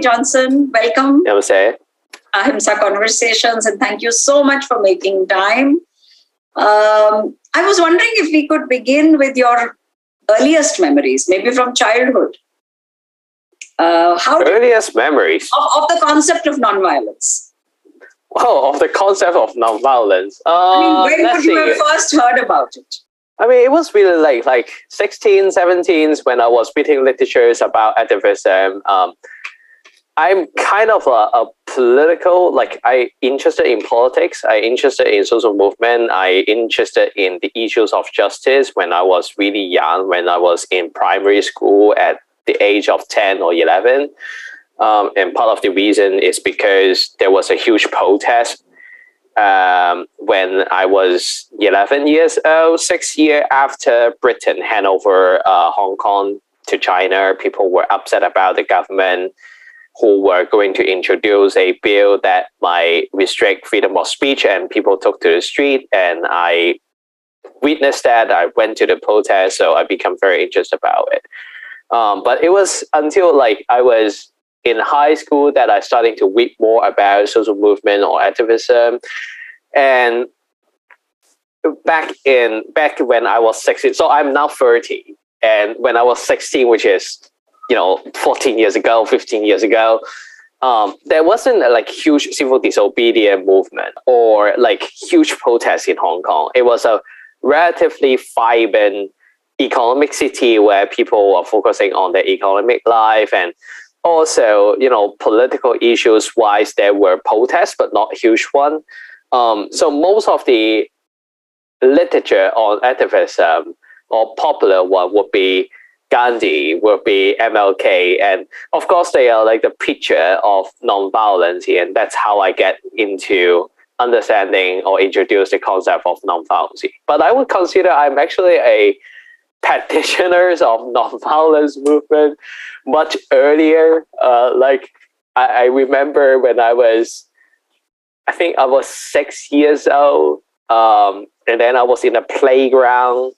Uh, Johnson. Welcome. Namaste. Ahimsa Conversations, and thank you so much for making time. Um, I was wondering if we could begin with your earliest memories, maybe from childhood. Uh, how earliest memories of, of the concept of nonviolence? Oh, of the concept of nonviolence. Uh, I mean, when would you have first heard about it? I mean, it was really late, like 16, 17, when I was reading literatures about activism. Um, I'm kind of a, a, political, like I interested in politics. I interested in social movement. I interested in the issues of justice when I was really young, when I was in primary school at the age of 10 or 11. Um, and part of the reason is because there was a huge protest um, when I was 11 years old, six years after Britain handed over uh, Hong Kong to China. People were upset about the government who were going to introduce a bill that might restrict freedom of speech, and people took to the street. And I witnessed that. I went to the protest, so I became very interested about it. Um, but it was until like I was in high school that I started to read more about social movement or activism, and back in back when I was sixteen. So I'm now thirty, and when I was sixteen, which is you know 14 years ago, 15 years ago. Um, there wasn't a like huge civil disobedience movement or like huge protests in Hong Kong. It was a relatively vibrant economic city where people were focusing on their economic life and also you know political issues wise there were protests but not huge one um, so most of the literature on activism or popular one would be Gandhi, would be MLK, and of course they are like the picture of nonviolence, and that's how I get into understanding or introduce the concept of nonviolence. But I would consider I'm actually a practitioners of nonviolence movement much earlier. Uh, like I, I remember when I was, I think I was six years old, um, and then I was in a playground,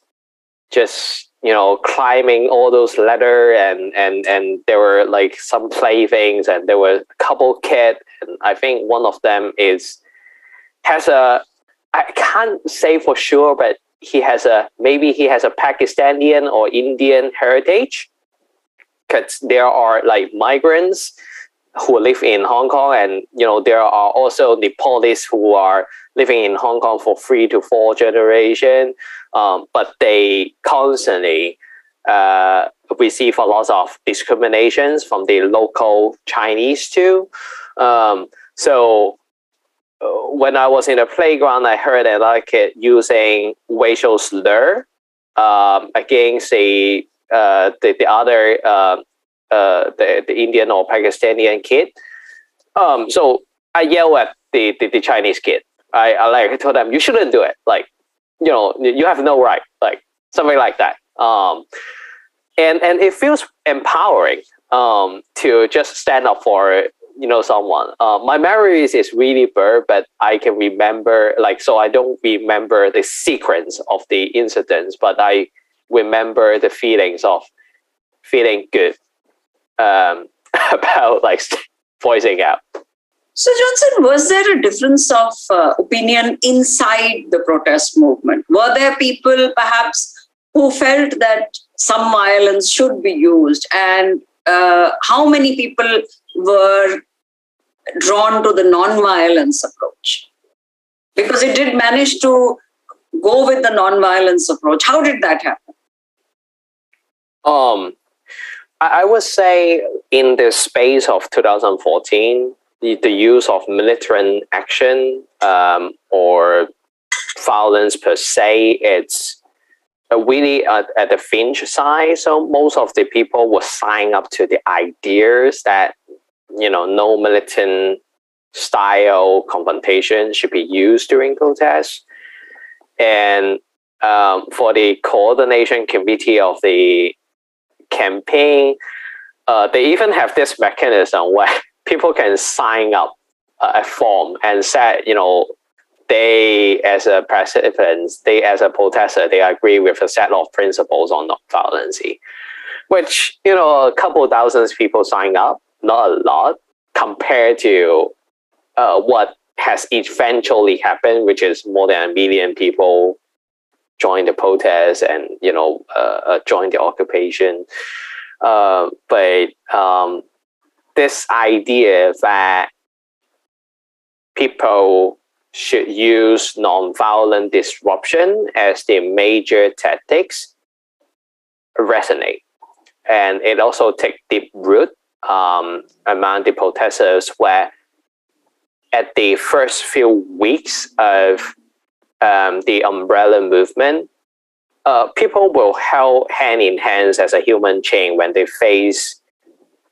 just you know climbing all those ladder and and and there were like some playthings and there were a couple kids and I think one of them is has a I can't say for sure but he has a maybe he has a Pakistani or Indian heritage. Because there are like migrants who live in Hong Kong and you know there are also Nepalese who are living in Hong Kong for three to four generation um, but they constantly uh, receive a lot of discriminations from the local Chinese too. Um, so when I was in the playground, I heard another kid using racial slur um, against the, uh, the the other uh, uh, the, the Indian or Pakistani kid. Um, so I yell at the, the, the Chinese kid. I, I like told them you shouldn't do it. Like you know you have no right. Like something like that. Um, and and it feels empowering um, to just stand up for you know someone uh, my memories is really blurred but i can remember like so i don't remember the sequence of the incidents but i remember the feelings of feeling good um, about like voicing out. So johnson was there a difference of uh, opinion inside the protest movement? Were there people perhaps who felt that some violence should be used? And uh, how many people were drawn to the non-violence approach? Because it did manage to go with the non-violence approach. How did that happen? Um i would say in the space of 2014 the, the use of militant action um, or violence per se it's really at, at the fringe side. So most of the people will sign up to the ideas that you know no militant style confrontation should be used during protests. And um, for the coordination committee of the campaign, uh, they even have this mechanism where people can sign up a form and say, you know, they as a participant, they as a protester, they agree with a set of principles on non-violence. which you know a couple thousands people sign up, not a lot compared to uh, what has eventually happened, which is more than a million people join the protest and you know uh, uh, join the occupation. Uh, but um, this idea that people should use nonviolent disruption as the major tactics resonate. And it also take deep root um, among the protesters where at the first few weeks of um, the umbrella movement, uh, people will hold hand in hands as a human chain when they face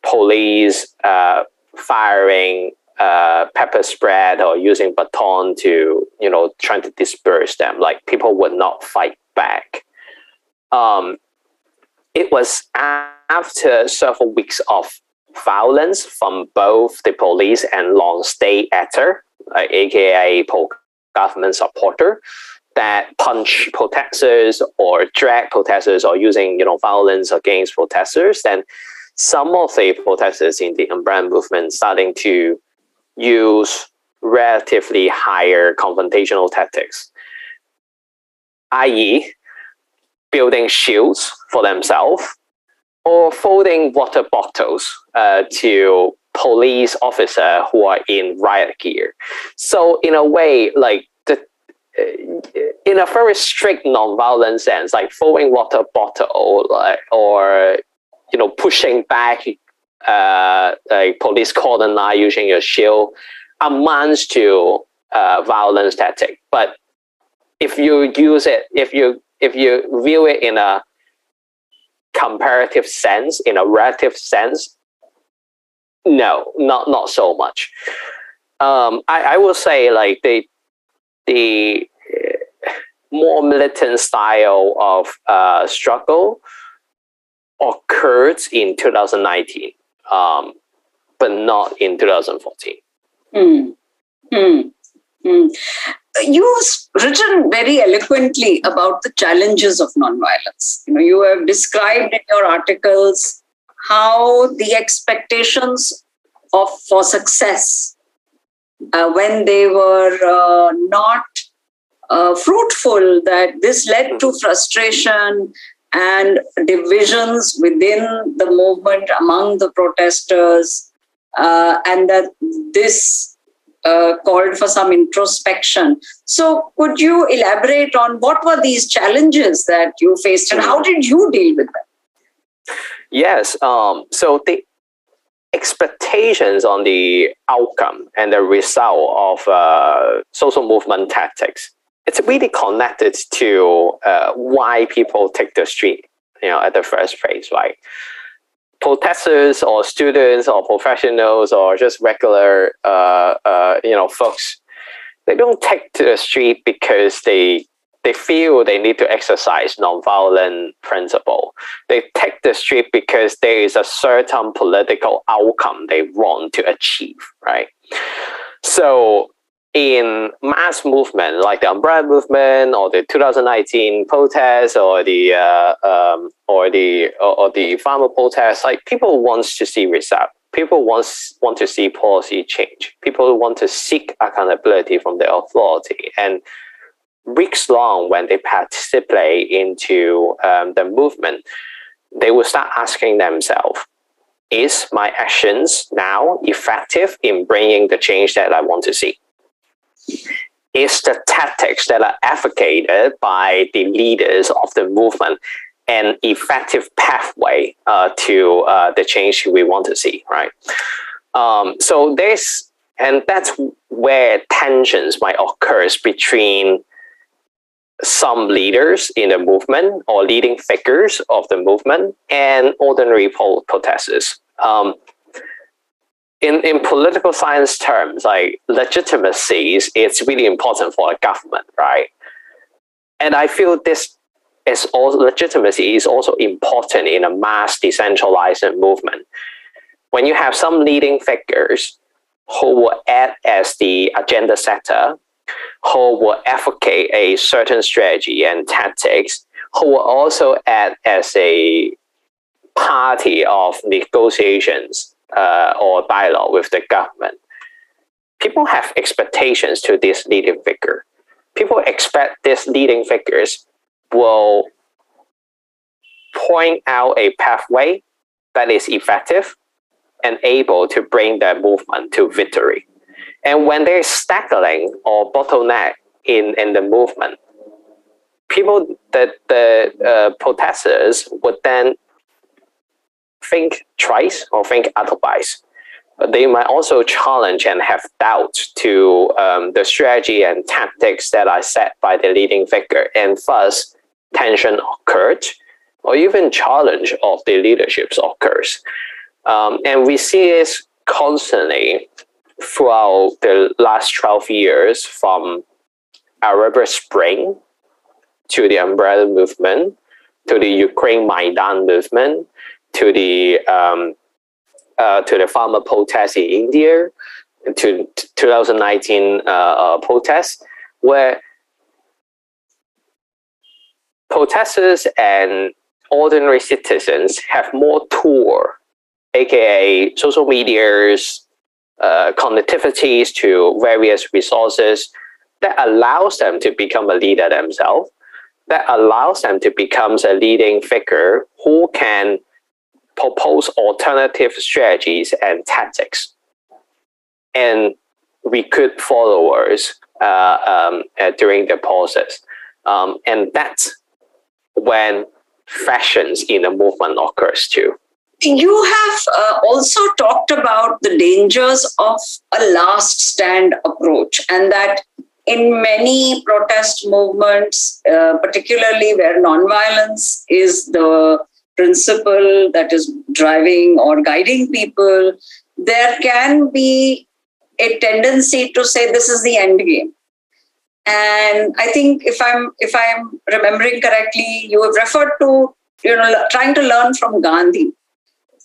police uh, firing uh, pepper spread or using baton to you know trying to disperse them. Like people would not fight back. Um, it was after several weeks of violence from both the police and non-state actor, uh, aka government supporter, that punch protesters or drag protesters or using you know violence against protesters, then some of the protesters in the umbrella movement starting to use relatively higher confrontational tactics, i.e., building shields for themselves or folding water bottles uh, to police officer who are in riot gear. So in a way, like the in a very strict non-violent sense, like throwing water bottle like, or you know pushing back uh, a police cordon line using your shield amounts to uh, violence tactic. But if you use it, if you if you view it in a comparative sense, in a relative sense, no, not not so much. Um, I, I will say like the the uh, more militant style of uh, struggle occurred in 2019, um, but not in 2014. Mm. Mm. Mm. You've written very eloquently about the challenges of nonviolence. You know, you have described in your articles how the expectations of for success uh, when they were uh, not uh, fruitful, that this led to frustration and divisions within the movement among the protesters, uh, and that this uh, called for some introspection. So, could you elaborate on what were these challenges that you faced and how did you deal with them? Yes. Um, so, the expectations on the outcome and the result of uh, social movement tactics it's really connected to uh, why people take the street you know at the first place right protesters or students or professionals or just regular uh, uh, you know folks they don't take to the street because they they feel they need to exercise nonviolent principle. They take the street because there is a certain political outcome they want to achieve, right? So in mass movement like the umbrella movement or the 2019 protests or the uh, um, or the or, or, the farmer protests like people want to see result people want want to see policy change people want to seek accountability from the authority and weeks long when they participate into um, the movement they will start asking themselves is my actions now effective in bringing the change that i want to see is the tactics that are advocated by the leaders of the movement an effective pathway uh, to uh, the change we want to see, right? Um, so this, and that's where tensions might occur between some leaders in the movement or leading figures of the movement and ordinary protesters. Um, in, in political science terms, like legitimacy is it's really important for a government, right? And I feel this is also legitimacy is also important in a mass decentralized movement. When you have some leading figures who will act as the agenda setter, who will advocate a certain strategy and tactics, who will also act as a party of negotiations uh, or dialogue with the government, people have expectations to this leading figure. People expect these leading figures will point out a pathway that is effective and able to bring their movement to victory. And when there's staggering or bottleneck in, in the movement, people, the, the uh, protesters would then think twice or think otherwise. But they might also challenge and have doubts to um, the strategy and tactics that are set by the leading figure, and thus tension occurred, or even challenge of the leaderships occurs. Um, and we see this constantly throughout the last 12 years from Arab Spring to the Umbrella Movement to the Ukraine Maidan movement to the um, uh, to the farmer protests in India to 2019 uh, uh, protests where protesters and ordinary citizens have more tour, aka social medias, uh, connectivities to various resources that allows them to become a leader themselves, that allows them to become a leading figure who can propose alternative strategies and tactics and recruit followers uh, um, uh, during the process. Um, and that's when fashions in a movement occurs too. You have uh, also talked about the dangers of a last stand approach, and that in many protest movements, uh, particularly where nonviolence is the principle that is driving or guiding people, there can be a tendency to say this is the end game. And I think if I'm if I'm remembering correctly, you have referred to you know trying to learn from Gandhi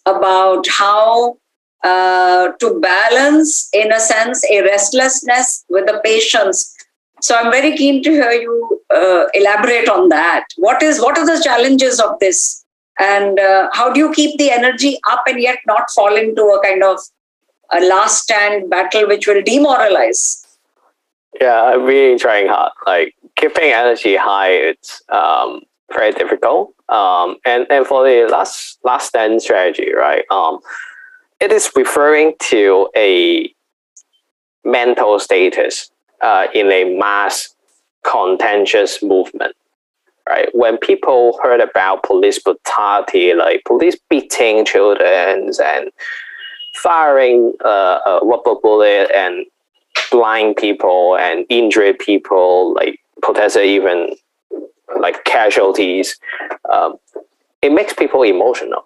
about how uh, to balance, in a sense, a restlessness with a patience. So I'm very keen to hear you uh, elaborate on that. What is what are the challenges of this, and uh, how do you keep the energy up and yet not fall into a kind of a last stand battle which will demoralize? Yeah, I'm really trying hard. Like keeping energy high, it's um, very difficult. Um, and and for the last last stand strategy, right? Um, it is referring to a mental status uh, in a mass contentious movement, right? When people heard about police brutality, like police beating children and firing uh, a rubber bullet and blind people and injured people, like protesters even like casualties, um, it makes people emotional.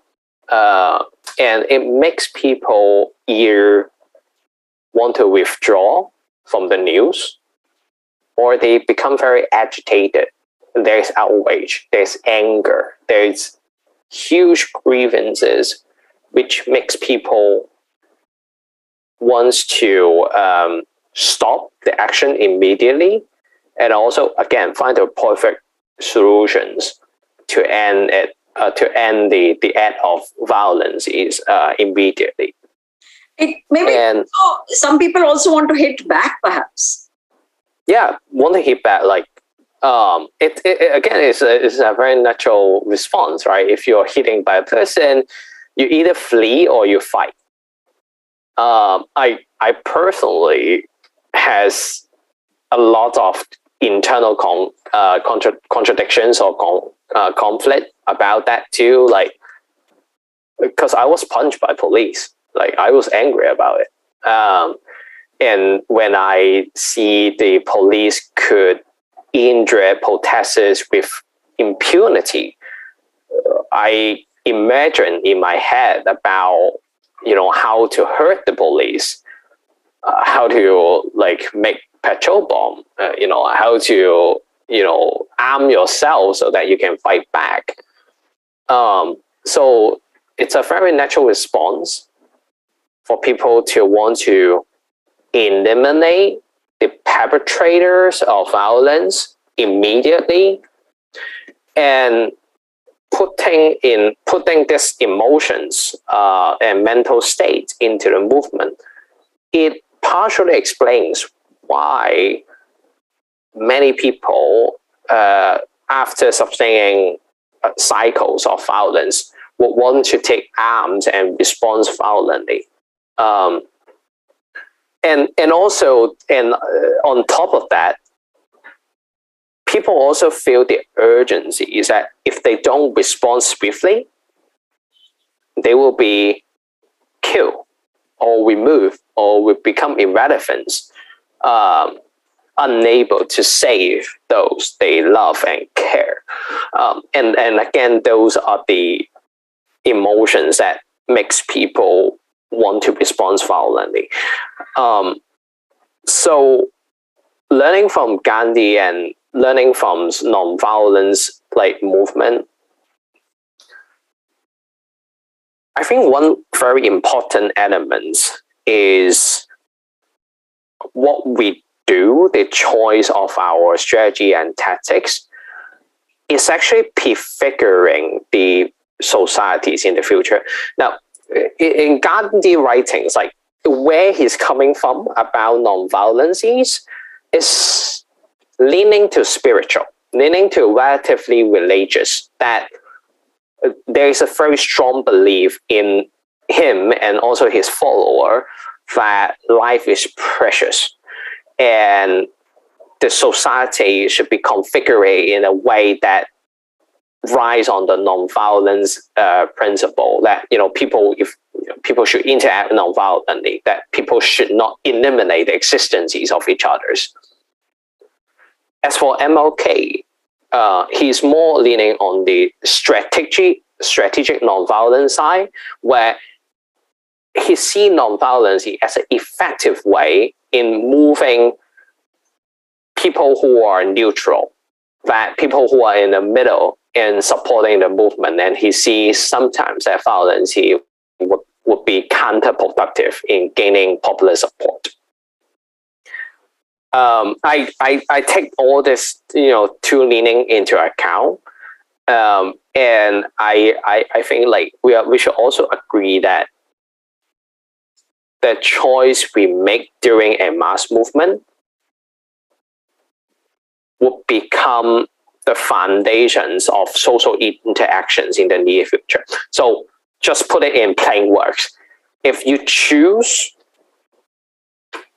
Uh, and it makes people either want to withdraw from the news or they become very agitated. There's outrage, there's anger, there's huge grievances, which makes people wants to um, stop the action immediately and also again find the perfect solutions to end it uh, to end the the act of violence is uh, immediately. It maybe and, some people also want to hit back, perhaps. Yeah, want to hit back. Like um, it, it again is a, is a very natural response, right? If you're hitting by a person, you either flee or you fight. Um, I I personally has a lot of internal con- uh, contra- contradictions or con- uh, conflict about that too. Like, because I was punched by police, like I was angry about it. Um, and when I see the police could injure protesters with impunity, I imagine in my head about you know how to hurt the police, uh, how to like make petrol bomb, uh, you know, how to, you know, arm yourself so that you can fight back. Um, so it's a very natural response for people to want to eliminate the perpetrators of violence immediately. And putting in putting this emotions uh, and mental state into the movement, it partially explains why many people, uh, after sustaining uh, cycles of violence, would want to take arms and respond violently. Um, and and also and uh, on top of that, people also feel the urgency is that if they don't respond swiftly, they will be killed or removed or will become irrelevant, um, unable to save those they love and care. Um, and, and again, those are the emotions that makes people want to respond violently. Um, so learning from Gandhi and learning from non-violence like movement, I think one very important element is what we do, the choice of our strategy and tactics, is actually prefiguring the societies in the future. Now, in Gandhi writings, like where he's coming from about non-violence is, is leaning to spiritual, leaning to relatively religious, that there is a very strong belief in him and also his follower that life is precious. And the society should be configured in a way that rise on the non-violence uh, principle that you know people if you know, people should interact non-violently that people should not eliminate the existences of each others. As for mlk uh, he's more leaning on the strategic strategic non-violence side where he see non-violence as an effective way in moving people who are neutral that people who are in the middle in supporting the movement. And he sees sometimes that violence would, would be counterproductive in gaining popular support. Um, I, I, I take all this, you know, two leaning into account. Um, and I, I, I think like we, are, we should also agree that the choice we make during a mass movement would become the foundations of social interactions in the near future. So just put it in plain words. If you choose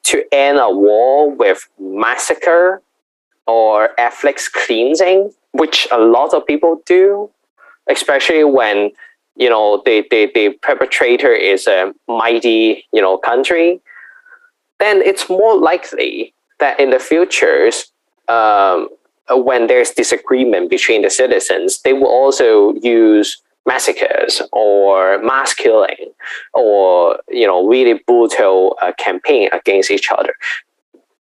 to end a war with massacre or ethnic cleansing, which a lot of people do, especially when you know the, the, the perpetrator is a mighty you know country, then it's more likely that in the futures um, when there's disagreement between the citizens, they will also use massacres or mass killing or you know really brutal uh, campaign against each other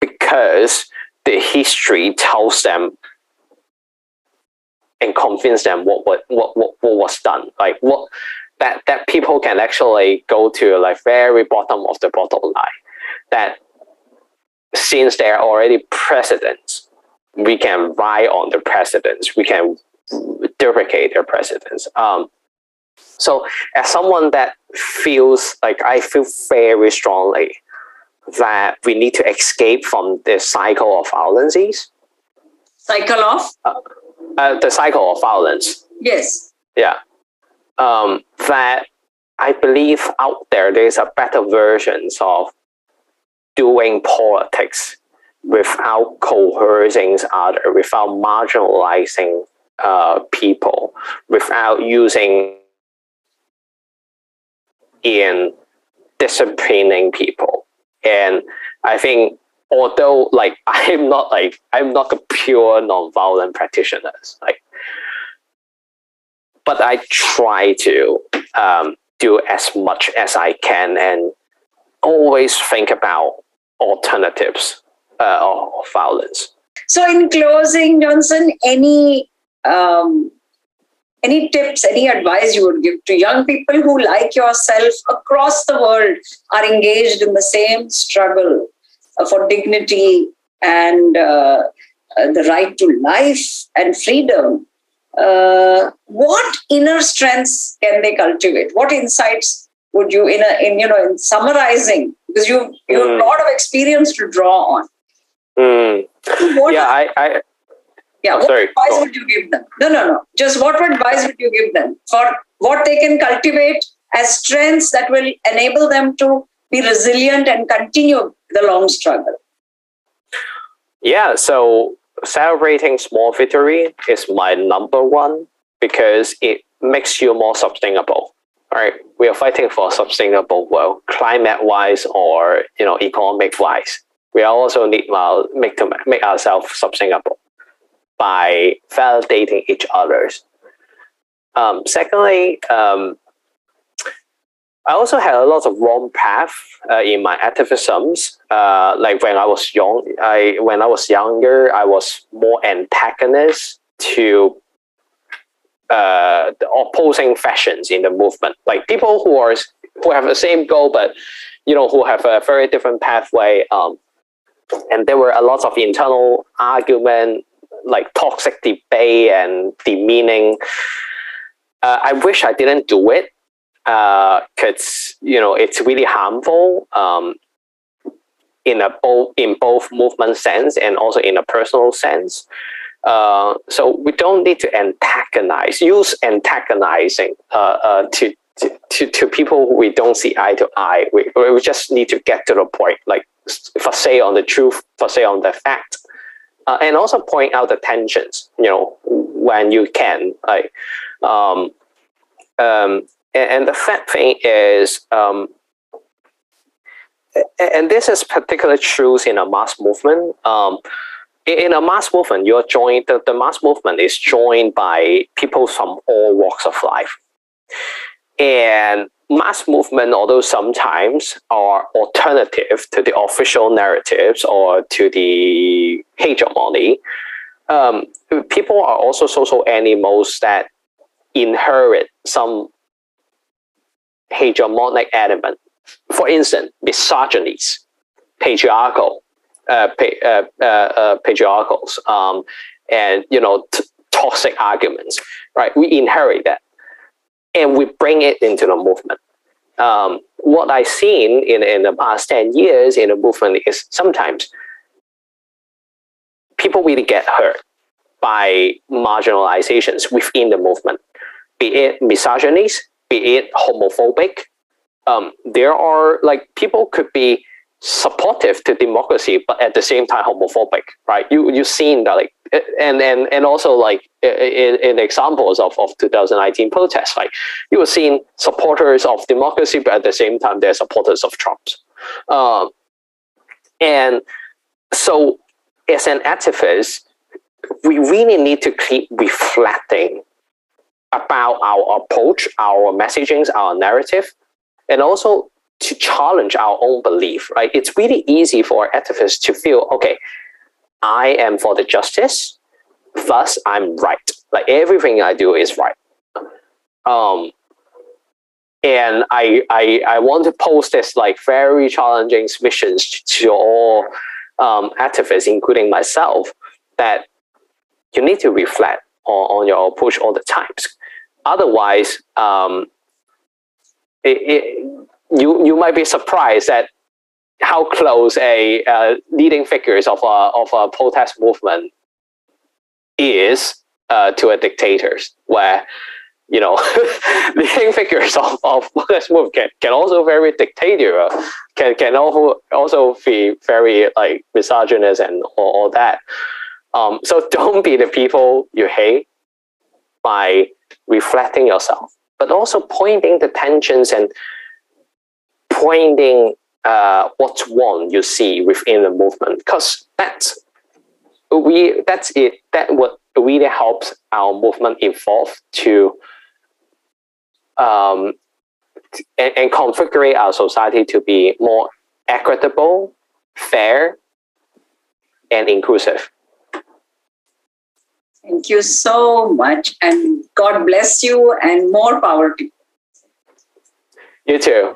because the history tells them and convince them what what what what, what was done like what that that people can actually go to like very bottom of the bottom line that since there are already precedents we can ride on the precedents. We can duplicate their precedents. Um, so as someone that feels like I feel very strongly that we need to escape from this cycle of violences. Cycle of? Uh, uh, the cycle of violence. Yes. Yeah. Um, that I believe out there, there's a better versions of doing politics without coercing others, without marginalizing uh, people, without using in disciplining people. And I think although like I'm not like I'm not a pure nonviolent practitioner, like but I try to um, do as much as I can and always think about alternatives uh, of violence. So, in closing, Johnson, any um, any tips, any advice you would give to young people who, like yourself, across the world, are engaged in the same struggle for dignity and uh, uh, the right to life and freedom? uh, what inner strengths can they cultivate? What insights would you, in a, in you know, in summarizing, because you you have a Mm. lot of experience to draw on. Mm. What, Yeah, I, I yeah, oh, what sorry, advice would you give them? No, no, no. Just what advice would you give them for what they can cultivate as strengths that will enable them to be resilient and continue the long struggle? Yeah, so celebrating small victory is my number one because it makes you more sustainable. Right? We are fighting for a sustainable world, climate wise or you know, economic wise. We also need to make to make ourselves sustainable by validating each other's. Um, secondly, um, I also had a lot of wrong path uh, in my activisms. Uh, like when I was young, I when I was younger, I was more antagonist to uh, the opposing factions in the movement. Like people who are who have the same goal, but you know who have a very different pathway. Um, and there were a lot of internal argument, like toxic debate and demeaning. Uh, I wish I didn't do it because you know it's really harmful um, in a both in both movement sense and also in a personal sense. Uh, so we don't need to antagonize, use antagonizing uh, uh, to, to, to people we don't see eye to eye. We, we just need to get to the point, like for say on the truth, for say on the fact, uh, and also point out the tensions. You know when you can, like. Um, um, and, the fact thing is, um, and this is particularly true in a mass movement. Um, in in a mass movement, you're joined. The, the mass movement is joined by people from all walks of life, and mass movement, although sometimes are alternative to the official narratives or to the hegemony, um, people are also social animals that inherit some hegemonic element. For instance, misogynies, patriarchal, uh, pa- uh, uh, uh, patriarchals, um, and you know, t- toxic arguments. Right? We inherit that, and we bring it into the movement. Um, what I've seen in in the past ten years in the movement is sometimes people really get hurt by marginalizations within the movement, be it misogynies, be it homophobic. Um, there are like people could be supportive to democracy, but at the same time homophobic, right? You you've seen that like and and and also like in, in examples of, of 2019 protests, like you were seeing supporters of democracy, but at the same time they're supporters of Trump. Um, and so as an activist, we really need to keep reflecting about our approach, our messagings, our narrative, and also to challenge our own belief, right? It's really easy for activists to feel, okay, I am for the justice, thus I'm right. Like everything I do is right. Um, and I, I, I want to post this like very challenging missions to all um, activists, including myself, that you need to reflect on, on your approach all the times. Otherwise, um, it, it, you you might be surprised at how close a uh, leading figures of a of a protest movement is uh, to a dictators, where you know leading figures of, of protest movement can, can also very dictatorial, can can also also be very like misogynist and all, all that. Um, so don't be the people you hate by reflecting yourself, but also pointing the tensions and pointing uh, what's wrong you see within the movement, because that's we that's it. That what really helps our movement evolve to um, and, and configure our society to be more equitable, fair, and inclusive. Thank you so much, and God bless you, and more power to you. You too.